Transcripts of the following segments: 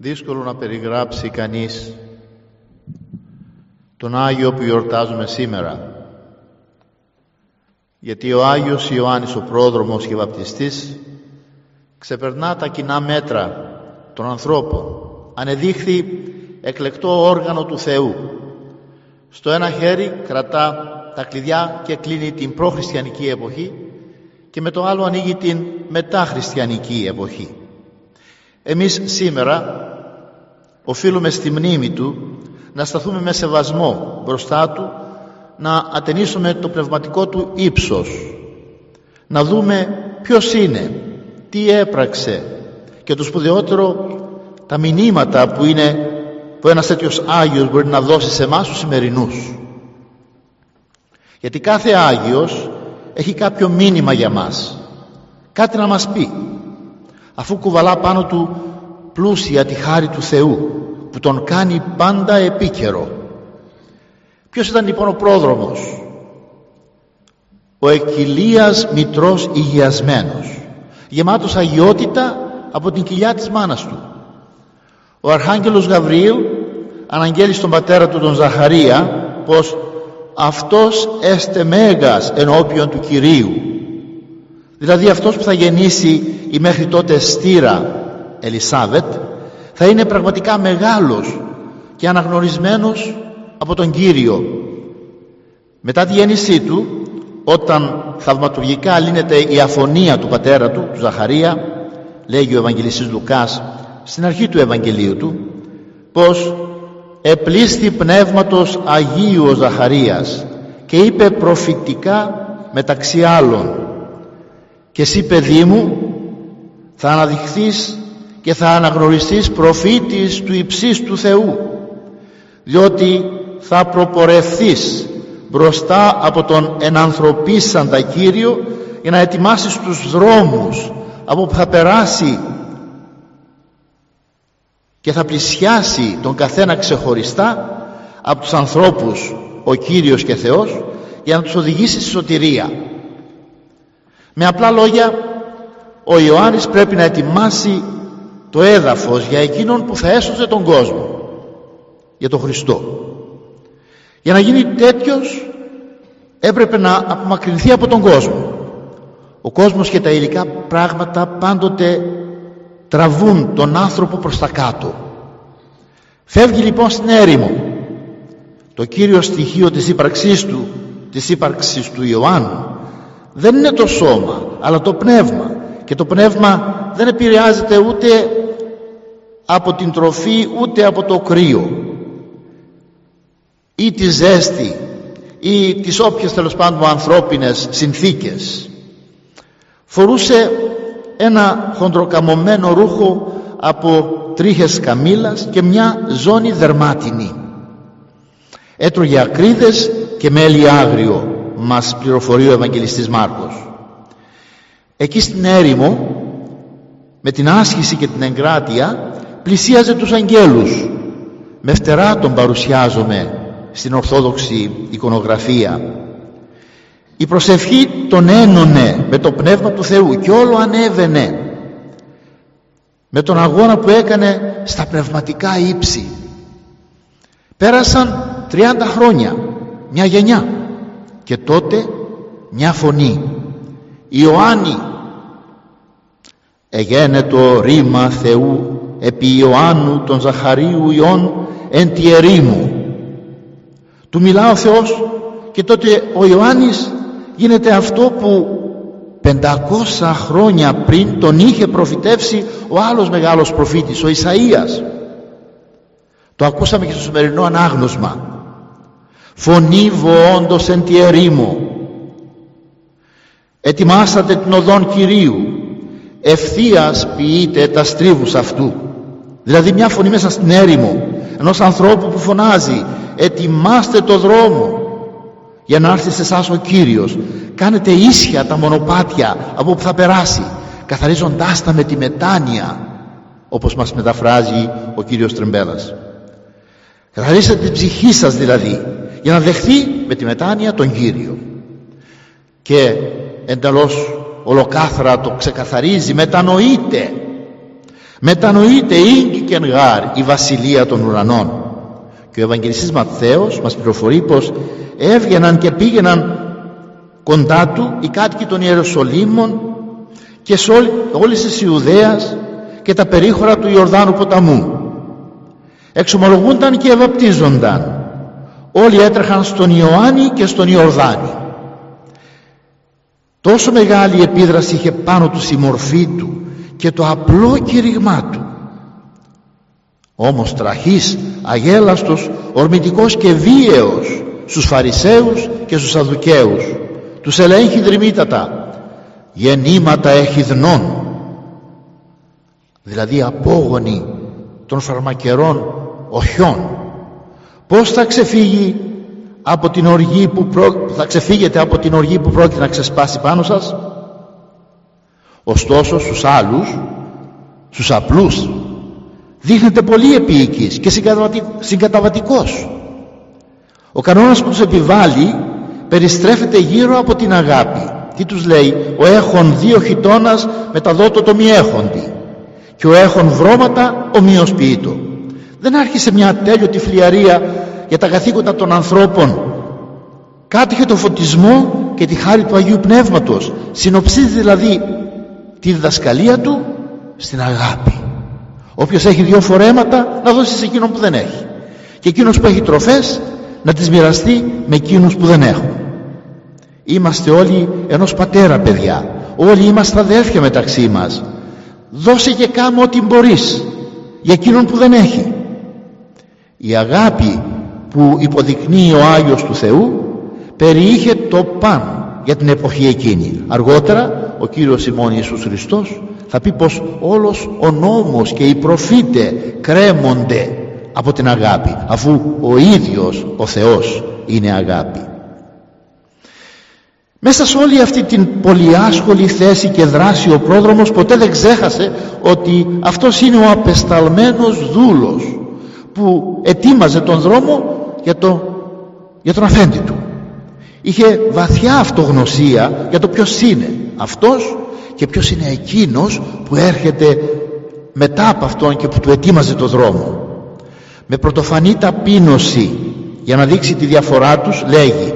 Δύσκολο να περιγράψει κανείς τον Άγιο που γιορτάζουμε σήμερα. Γιατί ο Άγιος Ιωάννης ο πρόδρομος και βαπτιστής ξεπερνά τα κοινά μέτρα των ανθρώπων. Ανεδείχθη εκλεκτό όργανο του Θεού. Στο ένα χέρι κρατά τα κλειδιά και κλείνει την προχριστιανική εποχή και με το άλλο ανοίγει την μεταχριστιανική εποχή εμείς σήμερα οφείλουμε στη μνήμη του να σταθούμε με σεβασμό μπροστά του να ατενίσουμε το πνευματικό του ύψος να δούμε ποιος είναι τι έπραξε και το σπουδαιότερο τα μηνύματα που είναι που ένας τέτοιος Άγιος μπορεί να δώσει σε εμάς τους σημερινούς. Γιατί κάθε Άγιος έχει κάποιο μήνυμα για μας. Κάτι να μας πει αφού κουβαλά πάνω του πλούσια τη χάρη του Θεού που τον κάνει πάντα επίκαιρο. Ποιος ήταν λοιπόν ο πρόδρομος; Ο εκκυλίας μητρός υγιασμένος γεμάτος αγιότητα από την κοιλιά της μάνας του. Ο Αρχάγγελος Γαβριήλ αναγγέλει στον πατέρα του τον Ζαχαρία πως αυτός έστε μέγας ενώπιον του Κυρίου δηλαδή αυτός που θα γεννήσει η μέχρι τότε στήρα Ελισάβετ θα είναι πραγματικά μεγάλος και αναγνωρισμένος από τον Κύριο. Μετά τη γέννησή του όταν θαυματουργικά λύνεται η αφωνία του πατέρα του, του Ζαχαρία λέγει ο Ευαγγελιστής Λουκάς στην αρχή του Ευαγγελίου του πως επλήσθη πνεύματος Αγίου ο Ζαχαρίας και είπε προφητικά μεταξύ άλλων και εσύ παιδί μου θα αναδειχθείς και θα αναγνωριστείς προφήτης του υψίστου Θεού διότι θα προπορευθείς μπροστά από τον ενανθρωπίσαντα Κύριο για να ετοιμάσεις τους δρόμους από που θα περάσει και θα πλησιάσει τον καθένα ξεχωριστά από τους ανθρώπους ο Κύριος και Θεός για να τους οδηγήσει στη σωτηρία με απλά λόγια ο Ιωάννης πρέπει να ετοιμάσει το έδαφος για εκείνον που θα έσωζε τον κόσμο για τον Χριστό. Για να γίνει τέτοιος έπρεπε να απομακρυνθεί από τον κόσμο. Ο κόσμος και τα υλικά πράγματα πάντοτε τραβούν τον άνθρωπο προς τα κάτω. Φεύγει λοιπόν στην έρημο. Το κύριο στοιχείο της ύπαρξής του της ύπαρξης του Ιωάννου δεν είναι το σώμα αλλά το πνεύμα. Και το πνεύμα δεν επηρεάζεται ούτε από την τροφή ούτε από το κρύο. Ή τη ζέστη ή τις όποιες τέλος πάντων ανθρώπινες συνθήκες. Φορούσε ένα χοντροκαμωμένο ρούχο από τρίχες καμήλας και μια ζώνη δερμάτινη. Έτρωγε ακρίδες και μέλι άγριο μας πληροφορεί ο Ευαγγελιστής Μάρκος. Εκεί στην έρημο με την άσκηση και την εγκράτεια πλησίαζε τους αγγέλους. Με φτερά τον παρουσιάζομαι στην Ορθόδοξη εικονογραφία. Η προσευχή τον ένωνε με το Πνεύμα του Θεού και όλο ανέβαινε. Με τον αγώνα που έκανε στα πνευματικά ύψη. Πέρασαν 30 χρόνια, μια γενιά και τότε μια φωνή. Ιωάννη εγένετο ρήμα Θεού επί Ιωάννου τον Ζαχαρίου Ιών εν τη ερήμου του μιλά ο Θεός και τότε ο Ιωάννης γίνεται αυτό που 500 χρόνια πριν τον είχε προφητεύσει ο άλλος μεγάλος προφήτης ο Ισαΐας. Το ακούσαμε και στο σημερινό ανάγνωσμα φωνή βοόντος εν τη ερήμο ετοιμάσατε την οδόν Κυρίου. Ευθείας ποιείτε τα στρίβους αυτού. Δηλαδή μια φωνή μέσα στην έρημο ενός ανθρώπου που φωνάζει ετοιμάστε το δρόμο για να έρθει σε εσάς ο Κύριος. Κάνετε ίσια τα μονοπάτια από που θα περάσει καθαρίζοντάς τα με τη μετάνοια όπως μας μεταφράζει ο Κύριος Τρεμπέλας καθαρίσατε την ψυχή σας δηλαδή για να δεχθεί με τη μετάνοια τον Κύριο. Και εντελώς ολοκάθαρα το ξεκαθαρίζει μετανοείται μετανοείται ίγκη και γάρ η βασιλεία των ουρανών και ο Ευαγγελιστής Ματθαίος μας πληροφορεί πως έβγαιναν και πήγαιναν κοντά του οι κάτοικοι των Ιεροσολύμων και σε όλη, όλης της Ιουδαίας και τα περίχωρα του Ιορδάνου ποταμού. Εξομολογούνταν και ευαπτίζονταν όλοι έτρεχαν στον Ιωάννη και στον Ιορδάνη. Τόσο μεγάλη επίδραση είχε πάνω τους η μορφή του και το απλό κηρυγμά του. Όμως τραχής, αγέλαστος, ορμητικός και βίαιος στους Φαρισαίους και στους Σαδουκαίους. Τους ελέγχει δρυμύτατα. Γεννήματα εχιδνών δηλαδή απόγονοι των φαρμακερών οχιών πως θα ξεφύγει από την οργή που θα ξεφύγετε από την οργή που πρόκειται να ξεσπάσει πάνω σας; Ωστόσο στους άλλους στους απλούς δείχνεται πολύ επίοικης και συγκαταβατικός. Ο κανόνας που τους επιβάλλει περιστρέφεται γύρω από την αγάπη. Τι τους λέει; Ο έχων δύο χιτώνας με τα δότο το μη έχοντι και ο έχων βρώματα ομοιοσποιήτο δεν άρχισε μια τέλειωτη φλιαρία για τα καθήκοντα των ανθρώπων. Κάτυχε το φωτισμό και τη χάρη του Αγίου Πνεύματος. Συνοψίζει δηλαδή τη διδασκαλία του στην αγάπη. Όποιος έχει δύο φορέματα να δώσει σε εκείνον που δεν έχει. Και εκείνος που έχει τροφές να τις μοιραστεί με εκείνους που δεν έχουν. Είμαστε όλοι ενός πατέρα παιδιά. Όλοι είμαστε αδέρφια μεταξύ μας. Δώσε και κάμω ό,τι μπορείς για εκείνον που δεν έχει. Η αγάπη που υποδεικνύει ο Άγιος του Θεού περιείχε το παν για την εποχή εκείνη. Αργότερα ο Κύριος ημών Ιησούς Χριστός θα πει πως όλος ο νόμος και οι προφήτε κρέμονται από την αγάπη αφού ο ίδιος ο Θεός είναι αγάπη. Μέσα σε όλη αυτή την πολυάσχολη θέση και δράση ο πρόδρομος ποτέ δεν ξέχασε ότι αυτός είναι ο απεσταλμένος δούλος που ετοίμαζε τον δρόμο για, το, για τον αφέντη του. Είχε βαθιά αυτογνωσία για το ποιος είναι αυτός και ποιος είναι εκείνος που έρχεται μετά από αυτόν και που του ετοίμαζε το δρόμο. Με πρωτοφανή ταπείνωση για να δείξει τη διαφορά τους λέγει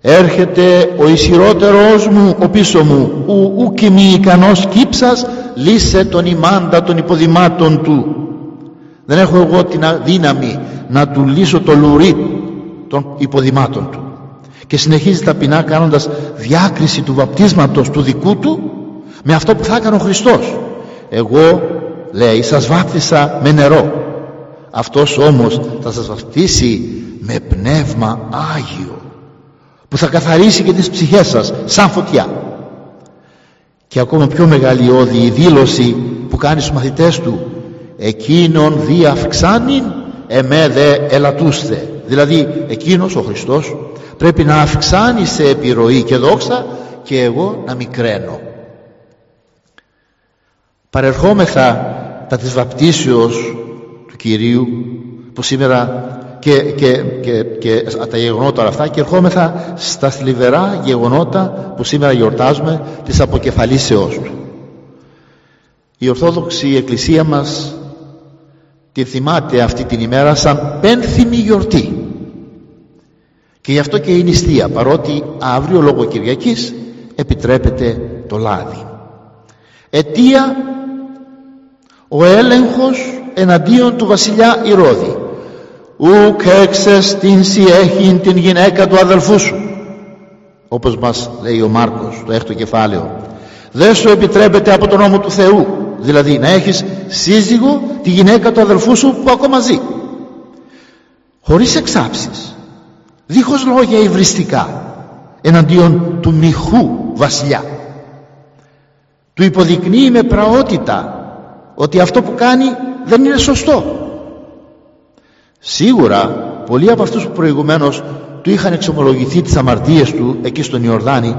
έρχεται ο ισχυρότερος μου ο πίσω μου ου, ου και μη ικανός κύψας λύσε τον ημάντα των υποδημάτων του δεν έχω εγώ την δύναμη να του λύσω το λουρί των υποδημάτων του. Και συνεχίζει ταπεινά κάνοντας διάκριση του βαπτίσματος του δικού του με αυτό που θα έκανε ο Χριστός. Εγώ λέει σας βάπτισα με νερό. Αυτός όμως θα σας βαπτίσει με πνεύμα Άγιο που θα καθαρίσει και τις ψυχές σας σαν φωτιά. Και ακόμα πιο μεγαλειώδη η δήλωση που κάνει στους μαθητές του εκείνον δι αυξάνειν εμέ δε ελατούστε δηλαδή εκείνος ο Χριστός πρέπει να αυξάνει σε επιρροή και δόξα και εγώ να μικραίνω. Παρερχόμεθα τα της βαπτίσεως του Κυρίου που σήμερα και, και, και, και τα γεγονότα όλα αυτά και ερχόμεθα στα θλιβερά γεγονότα που σήμερα γιορτάζουμε της αποκεφαλίσεώς του. Η Ορθόδοξη Εκκλησία μας τη θυμάται αυτή την ημέρα σαν πένθυμη γιορτή. Και γι' αυτό και η νηστεία παρότι αύριο λόγω Κυριακής επιτρέπεται το λάδι. Αιτία ο έλεγχος εναντίον του βασιλιά Ηρώδη. Ουκ έξες την σιέχην την γυναίκα του αδελφού σου όπως μας λέει ο Μάρκος το έκτο κεφάλαιο. Δεν σου επιτρέπεται από τον νόμο του Θεού δηλαδή να έχεις σύζυγο τη γυναίκα του αδελφού σου που ακόμα ζει. Χωρίς εξάψεις. Δίχως λόγια υβριστικά εναντίον του μιχού βασιλιά. Του υποδεικνύει με πραότητα ότι αυτό που κάνει δεν είναι σωστό. Σίγουρα πολλοί από αυτούς που προηγουμένως του είχαν εξομολογηθεί τις αμαρτίες του εκεί στον Ιορδάνη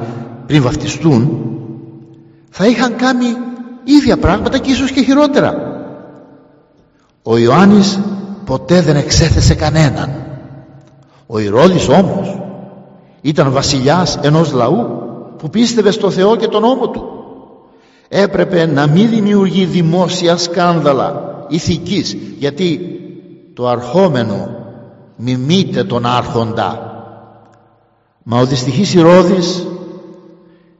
πριν βαφτιστούν θα είχαν κάνει ίδια πράγματα και ίσως και χειρότερα. Ο Ιωάννης ποτέ δεν εξέθεσε κανέναν. Ο Ηρώδης όμως ήταν βασιλιάς ενός λαού που πίστευε στο Θεό και τον νόμο του. Έπρεπε να μην δημιουργεί δημόσια σκάνδαλα ηθικής γιατί το αρχόμενο μιμείται τον άρχοντα. Μα ο δυστυχής Ηρώδης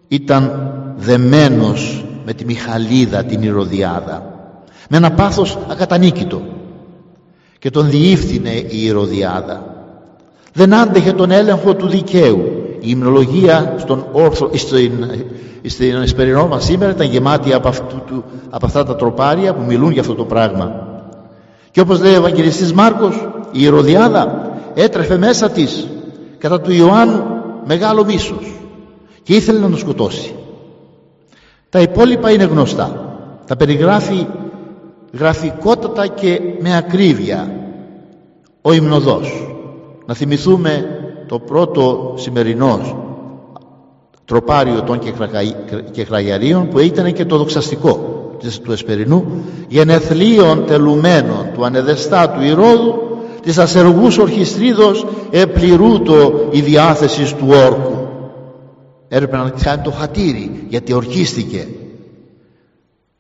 ήταν δεμένος με τη Μιχαλίδα την Ηρωδιάδα με ένα πάθος ακατανίκητο. Και τον διήφθηνε η Ηρωδιάδα. Δεν άντεχε τον έλεγχο του δικαίου. Η υμνολογία στον όρθο, στην, στην εσπερινό μας σήμερα ήταν γεμάτη από, αυτού, από αυτά τα τροπάρια που μιλούν για αυτό το πράγμα. Και όπως λέει ο Ευαγγελιστής Μάρκος η Ηρωδιάδα έτρεφε μέσα της κατά του Ιωάννου μεγάλο μίσος και ήθελε να τον σκοτώσει τα υπόλοιπα είναι γνωστά. Τα περιγράφει γραφικότατα και με ακρίβεια ο υμνοδός να θυμηθούμε το πρώτο σημερινό τροπάριο των κεχραγιαρίων που ήταν και το δοξαστικό του Εσπερινού γενεθλίων τελουμένων του ανεδεστάτου Ηρώδου της ασεργούς ορχιστρίδος επληρούτο η διάθεση του όρκου έπρεπε να κάνει το χατήρι γιατί ορκίστηκε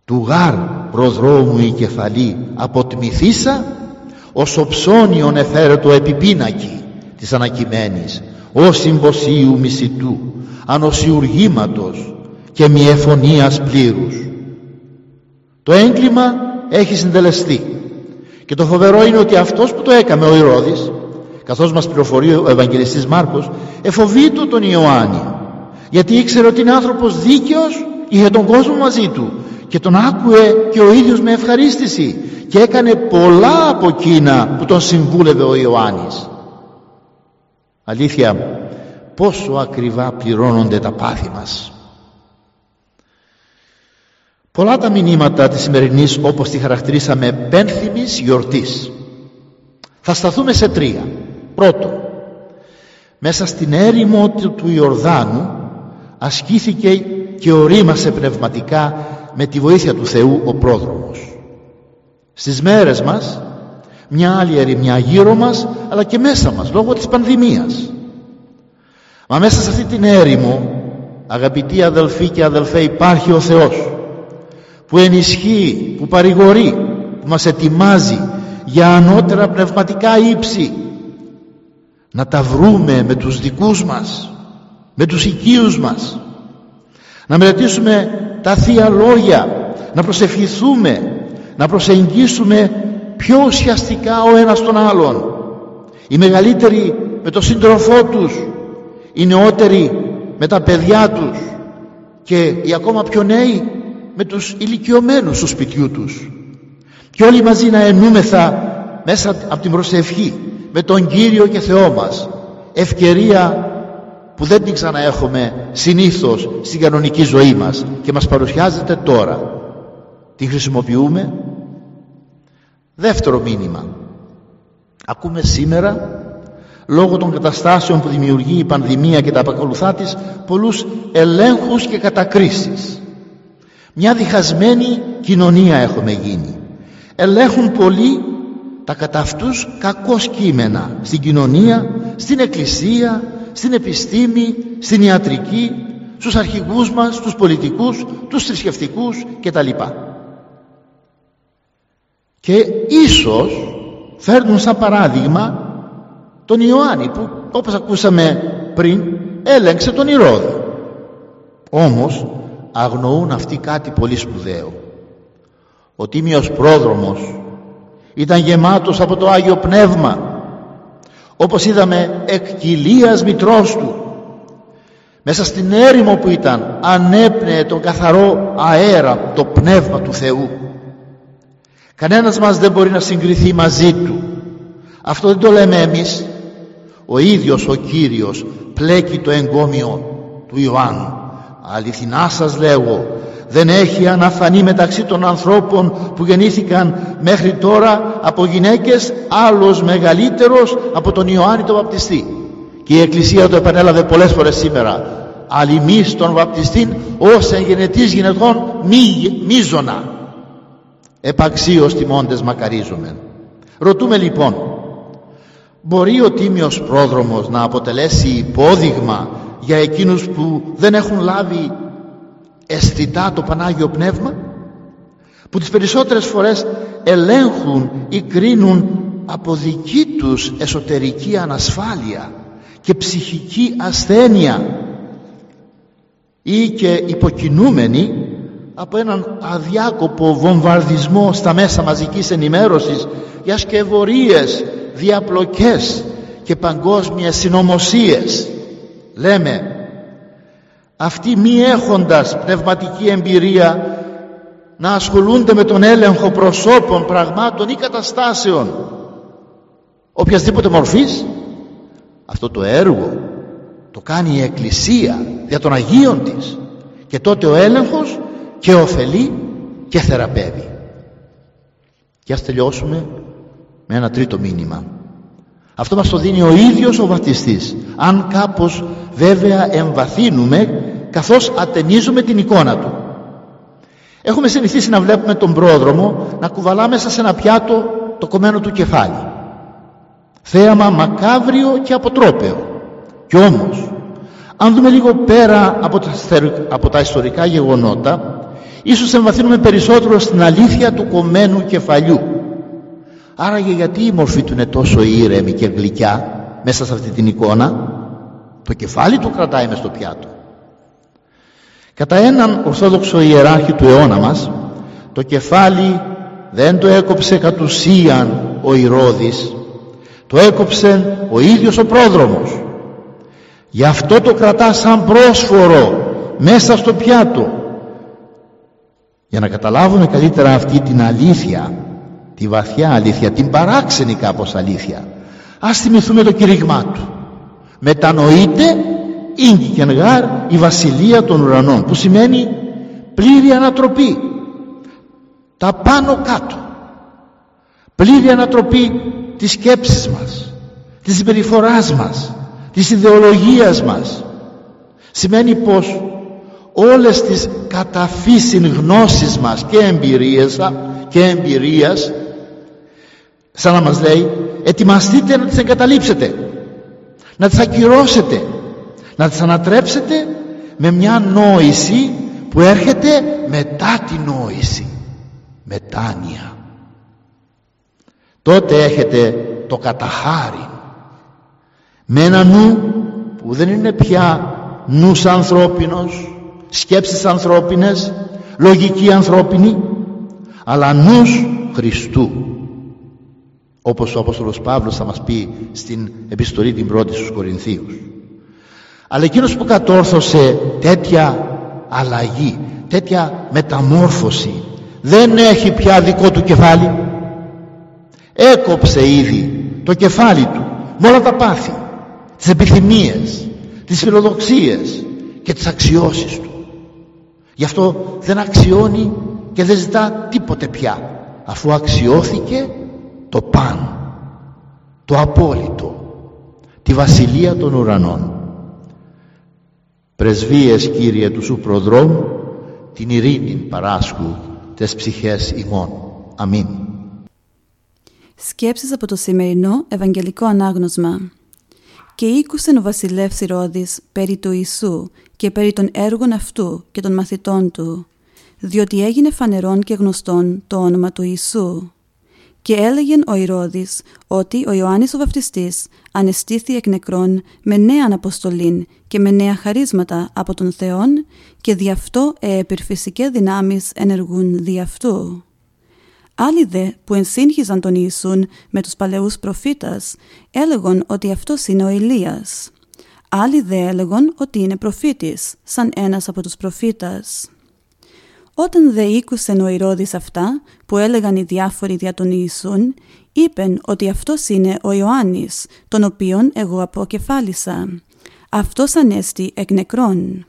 του γάρ προδρόμου η κεφαλή αποτμηθήσα ως οψώνιον εφέρετο επιπίνακι της ανακειμένης ως συμποσίου μισητού ανοσιουργήματος και μη εφωνίας πλήρους. Το έγκλημα έχει συντελεστεί και το φοβερό είναι ότι αυτός που το έκαμε ο Ηρώδης καθώς μας πληροφορεί ο Ευαγγελιστής Μάρκος εφοβήτω τον Ιωάννη γιατί ήξερε ότι είναι άνθρωπος δίκαιος είχε τον κόσμο μαζί του. Και τον άκουε και ο ίδιος με ευχαρίστηση. Και έκανε πολλά από εκείνα που τον συμβούλευε ο Ιωάννης. Αλήθεια πόσο ακριβά πληρώνονται τα πάθη μας. Πολλά τα μηνύματα της σημερινής όπως τη χαρακτηρίσαμε πένθυμης γιορτής. Θα σταθούμε σε τρία. Πρώτο μέσα στην έρημο του Ιορδάνου ασκήθηκε και ορίμασε πνευματικά με τη βοήθεια του Θεού ο πρόδρομος. Στις μέρες μας μια άλλη ερημιά γύρω μας αλλά και μέσα μας λόγω της πανδημίας. Μα μέσα σε αυτή την έρημο αγαπητοί αδελφοί και αδελφέ υπάρχει ο Θεός που ενισχύει, που παρηγορεί που μας ετοιμάζει για ανώτερα πνευματικά ύψη. Να τα βρούμε με τους δικούς μας με τους οικείους μας. Να μελετήσουμε τα Θεία Λόγια να προσευχηθούμε να προσεγγίσουμε πιο ουσιαστικά ο ένας τον άλλον. Οι μεγαλύτεροι με τον σύντροφό τους οι νεότεροι με τα παιδιά τους και οι ακόμα πιο νέοι με τους ηλικιωμένους του σπιτιού τους. Και όλοι μαζί να ενούμεθα μέσα από την προσευχή με τον Κύριο και Θεό μας. Ευκαιρία που δεν την ξαναέχουμε συνήθως στην κανονική ζωή μας και μας παρουσιάζεται τώρα. Την χρησιμοποιούμε. Δεύτερο μήνυμα. Ακούμε σήμερα λόγω των καταστάσεων που δημιουργεί η πανδημία και τα απακολουθά της πολλούς ελέγχους και κατακρίσεις. Μια διχασμένη κοινωνία έχουμε γίνει. Ελέγχουν πολύ τα κατά αυτούς κακό κείμενα στην κοινωνία, στην εκκλησία, στην επιστήμη, στην ιατρική, στους αρχηγούς μας, τους πολιτικούς, τους θρησκευτικούς κτλ. και ίσως φέρνουν σαν παράδειγμα τον Ιωάννη που όπως ακούσαμε πριν έλεγξε τον Ηρώδη. Όμως αγνοούν αυτοί κάτι πολύ σπουδαίο. Ο Τίμιος Πρόδρομος ήταν γεμάτος από το Άγιο Πνεύμα όπως είδαμε εκ κοιλίας μητρός του. Μέσα στην έρημο που ήταν ανέπνεε τον καθαρό αέρα το Πνεύμα του Θεού. Κανένας μας δεν μπορεί να συγκριθεί μαζί του. Αυτό δεν το λέμε εμείς. Ο ίδιος ο Κύριος πλέκει το εγκόμιο του Ιωάννου. Αληθινά σας λέγω δεν έχει αναφανεί μεταξύ των ανθρώπων που γεννήθηκαν μέχρι τώρα από γυναίκες άλλος μεγαλύτερος από τον Ιωάννη τον Βαπτιστή. Και η Εκκλησία το επανέλαβε πολλές φορές σήμερα. Αλλημείς τον Βαπτιστήν ως εγγενετής γυναικών μη, μίζωνα. Επαξίως τιμώντες μακαρίζομαι ρωτούμε λοιπόν μπορεί ο Τίμιος Πρόδρομος να αποτελέσει υπόδειγμα για εκείνους που δεν έχουν λάβει αισθητά το Πανάγιο Πνεύμα που τις περισσότερες φορές ελέγχουν ή κρίνουν από δική τους εσωτερική ανασφάλεια και ψυχική ασθένεια ή και υποκινούμενοι από έναν αδιάκοπο βομβαρδισμό στα μέσα μαζικής ενημέρωσης για σκευωρίες, διαπλοκές και παγκόσμιες συνωμοσίες. Λέμε αυτοί μη έχοντας πνευματική εμπειρία να ασχολούνται με τον έλεγχο προσώπων, πραγμάτων ή καταστάσεων οποιασδήποτε μορφής αυτό το έργο το κάνει η Εκκλησία για των Αγίων της. Και τότε ο έλεγχος και ωφελεί και θεραπεύει. Και ας τελειώσουμε με ένα τρίτο μήνυμα. Αυτό μας το δίνει ο ίδιος ο βαπτιστής. Αν κάπως βέβαια εμβαθύνουμε καθώς ατενίζουμε την εικόνα του. Έχουμε συνηθίσει να βλέπουμε τον πρόδρομο να κουβαλά μέσα σε ένα πιάτο το κομμένο του κεφάλι. Θέαμα μακάβριο και αποτρόπαιο. Κι όμως αν δούμε λίγο πέρα από τα, από τα ιστορικά γεγονότα ίσως εμβαθύνουμε περισσότερο στην αλήθεια του κομμένου κεφαλιού. Άραγε γιατί η μορφή του είναι τόσο ήρεμη και γλυκιά μέσα σε αυτή την εικόνα; Το κεφάλι του κρατάει μες στο πιάτο κατά έναν ορθόδοξο ιεράρχη του αιώνα μας το κεφάλι δεν το έκοψε κατ' ουσίαν ο Ηρώδης το έκοψε ο ίδιος ο πρόδρομος. Γι' αυτό το κρατά σαν πρόσφορο μέσα στο πιάτο. Για να καταλάβουμε καλύτερα αυτή την αλήθεια τη βαθιά αλήθεια την παράξενη κάπως αλήθεια ας θυμηθούμε το κηρύγμά του. Μετανοείται ίγκη γάρ η βασιλεία των ουρανών που σημαίνει πλήρη ανατροπή. Τα πάνω κάτω. Πλήρη ανατροπή της σκέψης μας της συμπεριφοράς μας της ιδεολογίας μας. Σημαίνει πως όλες τις καταφύσιν γνώσεις μας και εμπειρίες και εμπειρίας σαν να μας λέει ετοιμαστείτε να τις εγκαταλείψετε να τις ακυρώσετε να τις ανατρέψετε με μια νόηση που έρχεται μετά την νόηση. Μετάνοια. Τότε έχετε το καταχάρι. Με ένα νου που δεν είναι πια νους ανθρώπινος σκέψεις ανθρώπινες λογική ανθρώπινη αλλά νους Χριστού. Όπως ο Απόστολος Παύλος θα μας πει στην επιστολή την πρώτη στους Κορινθίους αλλά εκείνος που κατόρθωσε τέτοια αλλαγή τέτοια μεταμόρφωση δεν έχει πια δικό του κεφάλι. Έκοψε ήδη το κεφάλι του με όλα τα πάθη τις επιθυμίες τις φιλοδοξίες και τις αξιώσεις του. Γι' αυτό δεν αξιώνει και δεν ζητά τίποτε πια αφού αξιώθηκε το παν το απόλυτο τη βασιλεία των ουρανών πρεσβείες Κύριε του σου προδρόμου την ειρήνη παράσκου τες ψυχές ημών. Αμήν. Σκέψεις από το σημερινό Ευαγγελικό Ανάγνωσμα. «Και ήκουσεν ο βασιλεύς Ηρώδης περί του Ιησού και περί των έργων αυτού και των μαθητών του, διότι έγινε φανερόν και γνωστόν το όνομα του Ιησού. Και έλεγεν ο Ηρώδης ότι ο Ιωάννης ο Βαφτιστής ανεστήθη εκ νεκρών με νέα αναποστολήν και με νέα χαρίσματα από τον Θεόν και δι' αυτό επιρφυσικέ δυνάμεις ενεργούν δι' αυτού. Άλλοι δε που ενσύγχυζαν τον Ιησούν με τους παλαιούς προφήτας έλεγαν ότι αυτός είναι ο Ηλίας. Άλλοι δε έλεγαν ότι είναι προφήτης, σαν ένας από τους προφήτας. Όταν δε ήκουσεν ο Ηρώδης αυτά που έλεγαν οι διάφοροι δια τον Ιησούν, είπεν ότι αυτός είναι ο Ιωάννης, τον οποίον εγώ αποκεφάλισα. Αυτός ανέστη εκ νεκρών.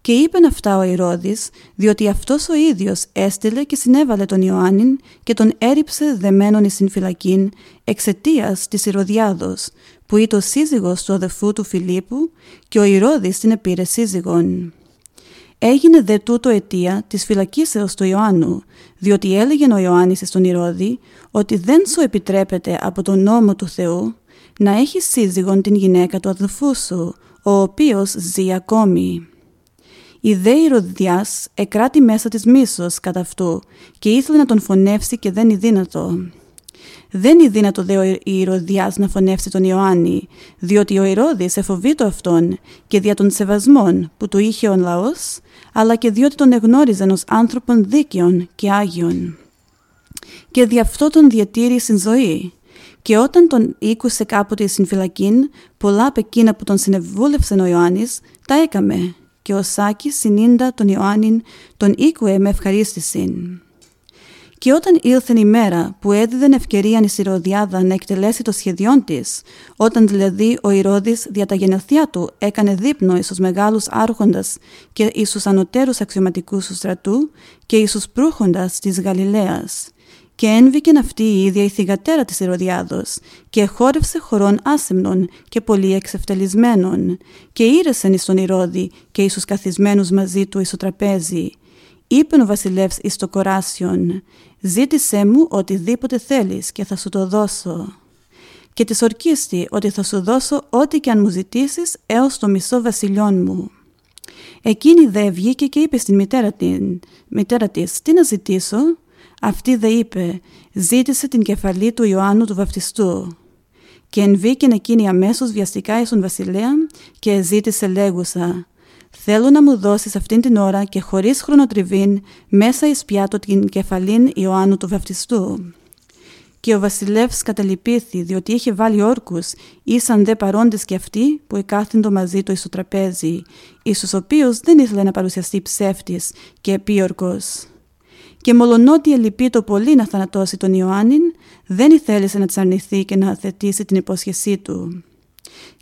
Και είπεν αυτά ο Ηρώδης, διότι αυτός ο ίδιος έστειλε και συνέβαλε τον Ιωάννην και τον έριψε δεμένον εις φυλακήν εξαιτίας της Ηρωδιάδος, που ήταν ο σύζυγος του αδεφού του Φιλίππου και ο Ηρώδης την επήρε σύζυγον. Έγινε δε τούτο αιτία της φυλακίσεως του Ιωάννου, διότι έλεγε ο Ιωάννης στον Ηρώδη ότι δεν σου επιτρέπεται από τον νόμο του Θεού να έχεις σύζυγον την γυναίκα του αδελφού σου, ο οποίος ζει ακόμη. Η δε Ηρωδιάς εκράτη μέσα της μίσος κατά αυτού και ήθελε να τον φωνεύσει και δεν είναι δύνατο. Δεν είναι δύνατο δε ο Ηρωδιάς να φωνεύσει τον Ιωάννη, διότι ο Ηρώδης εφοβείτο αυτόν και δια των σεβασμών που του είχε ο λαός, αλλά και διότι τον εγνώριζαν ως άνθρωπον δίκαιων και άγιων. Και δι' αυτό τον διατήρησε ζωή. Και όταν τον ήκουσε κάποτε στην φυλακή, πολλά από εκείνα που τον συνεβούλευσαν ο Ιωάννης, τα έκαμε και ο Σάκης συνήντα τον Ιωάννην τον οίκουε με ευχαρίστηση. Και όταν ήλθε η μέρα που έδιδεν ευκαιρία η Ηρωδιάδα να εκτελέσει το σχεδιόν της, όταν δηλαδή ο Ηρώδης δια τα γενεθλιά του έκανε δείπνο εις τους μεγάλους άρχοντας και εις τους ανωτέρους αξιωματικούς του στρατού και εις τους προύχοντας της Γαλιλαίας, και ένβηκε αυτή η ίδια η θυγατέρα της Ηρωδιάδος και χόρευσε χωρών άσεμνων και πολύ εξευτελισμένων και ήρεσεν εις τον Ηρώδη και εις τους καθισμένους μαζί του εις το τραπέζι. Είπεν ο βασιλεύς εις το κοράσιον «Ζήτησέ μου οτιδήποτε θέλεις και θα σου το δώσω». Και της ορκίστη ότι θα σου δώσω ό,τι και αν μου ζητήσεις έως το μισό βασιλιών μου. Εκείνη δε βγήκε και είπε στην μητέρα, την, μητέρα της «Τι να ζητήσω» Αυτή δε είπε «Ζήτησε την κεφαλή του Ιωάννου του Βαπτιστού». Και ενβήκεν εκείνη αμέσως βιαστικά εις τον βασιλέα και ζήτησε λέγουσα «Θέλω να μου δώσεις αυτήν την ώρα και χωρίς χρονοτριβήν μέσα εις πιάτο την κεφαλήν Ιωάννου του Βαπτιστού». Και ο βασιλεύς καταλυπήθη διότι είχε βάλει όρκους ήσαν δε παρόντες και αυτοί που εκάθεντο μαζί του εις το τραπέζι, εις τους οποίους δεν ήθελε να παρουσιαστεί ψεύτης και επίορκος και μολονότι ελυπεί το πολύ να θανατώσει τον Ιωάννην, δεν ήθελε να αρνηθεί και να θετήσει την υπόσχεσή του.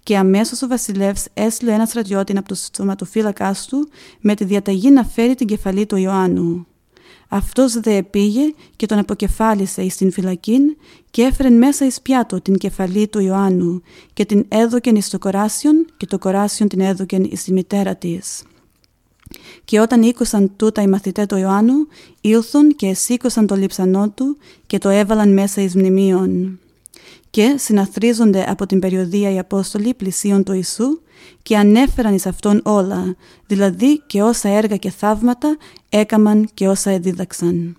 Και αμέσως ο βασιλεύς έστειλε ένα στρατιώτη από του σωματοφύλακά του με τη διαταγή να φέρει την κεφαλή του Ιωάννου. Αυτός δε πήγε και τον αποκεφάλισε εις την φυλακή και έφερε μέσα εις πιάτο την κεφαλή του Ιωάννου και την έδωκεν εις το κοράσιον και το κοράσιον την έδωκεν εις τη μητέρα της. Και όταν ήκουσαν τούτα οι μαθητές του Ιωάννου, ήλθουν και σήκωσαν το λείψανό του και το έβαλαν μέσα εις μνημείων. Και συναθρίζονται από την περιοδία οι Απόστολοι πλησίων του Ιησού και ανέφεραν εις Αυτόν όλα, δηλαδή και όσα έργα και θαύματα έκαμαν και όσα εδίδαξαν.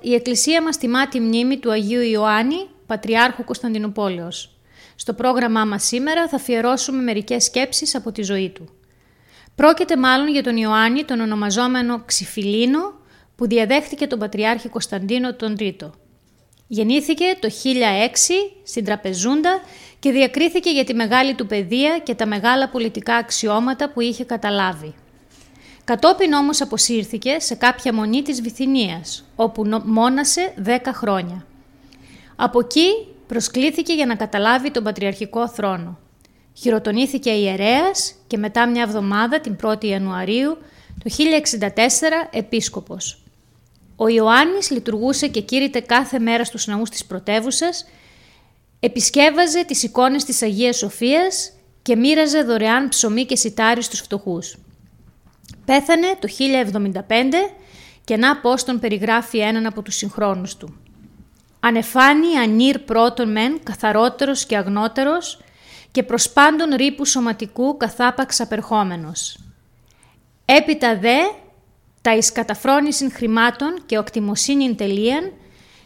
Η Εκκλησία μας τιμά τη μνήμη του Αγίου Ιωάννη, Πατριάρχου Κωνσταντινούπολεως. Στο πρόγραμμά μας σήμερα θα αφιερώσουμε μερικές σκέψεις από τη ζωή του. Πρόκειται μάλλον για τον Ιωάννη, τον ονομαζόμενο Ξυφιλίνο, που διαδέχτηκε τον Πατριάρχη Κωνσταντίνο τον Τρίτο. Γεννήθηκε το 1006 στην Τραπεζούντα και διακρίθηκε για τη μεγάλη του παιδεία και τα μεγάλα πολιτικά αξιώματα που είχε καταλάβει. Κατόπιν όμως αποσύρθηκε σε κάποια μονή της Βυθινίας, όπου μόνασε 10 χρόνια. Από εκεί προσκλήθηκε για να καταλάβει τον πατριαρχικό θρόνο. Χειροτονήθηκε ιερέας και μετά μια εβδομάδα, την 1η Ιανουαρίου, το 1064 επίσκοπος. Ο Ιωάννης λειτουργούσε και κήρυτε κάθε μέρα στους ναούς της πρωτεύουσας, επισκέβαζε τις εικόνες της Αγίας Σοφίας και μοίραζε δωρεάν ψωμί και σιτάρι στους φτωχούς. Πέθανε το 1075 και να πώς τον περιγράφει έναν από τους συγχρόνους του. Ανεφάνει ανήρ πρώτον μεν, καθαρότερος και αγνότερος και προς πάντων ρήπου σωματικού καθάπαξ απερχόμενος. Έπειτα δε τα εις καταφρόνησιν χρημάτων και οκτιμοσύνην τελείαν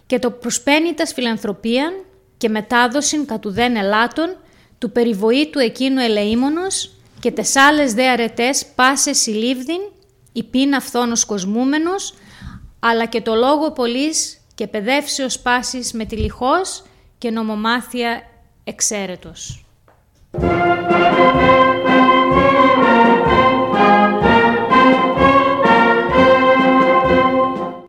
και το προσπένητας φιλανθρωπίαν και μετάδοσιν κατουδέν ελάτων του περιβοήτου εκείνου ελεήμονος και τες άλλες δε αρετές πάσε συλλήβδιν, υπήν αυθόνος κοσμούμενος, αλλά και το λόγο πολλής και παιδεύσεως πάσης με τη λιχός και νομομάθεια εξαίρετος.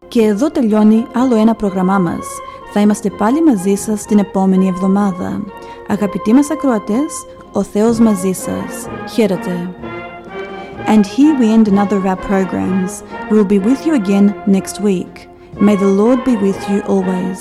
Και εδώ τελειώνει άλλο ένα πρόγραμμά μας. Θα είμαστε πάλι μαζί σας την επόμενη εβδομάδα. Αγαπητοί μας ακροατές, ο Θεός μαζί σας. Χαίρετε. And here we end another of our programs. We will be with you again next week. May the Lord be with you always.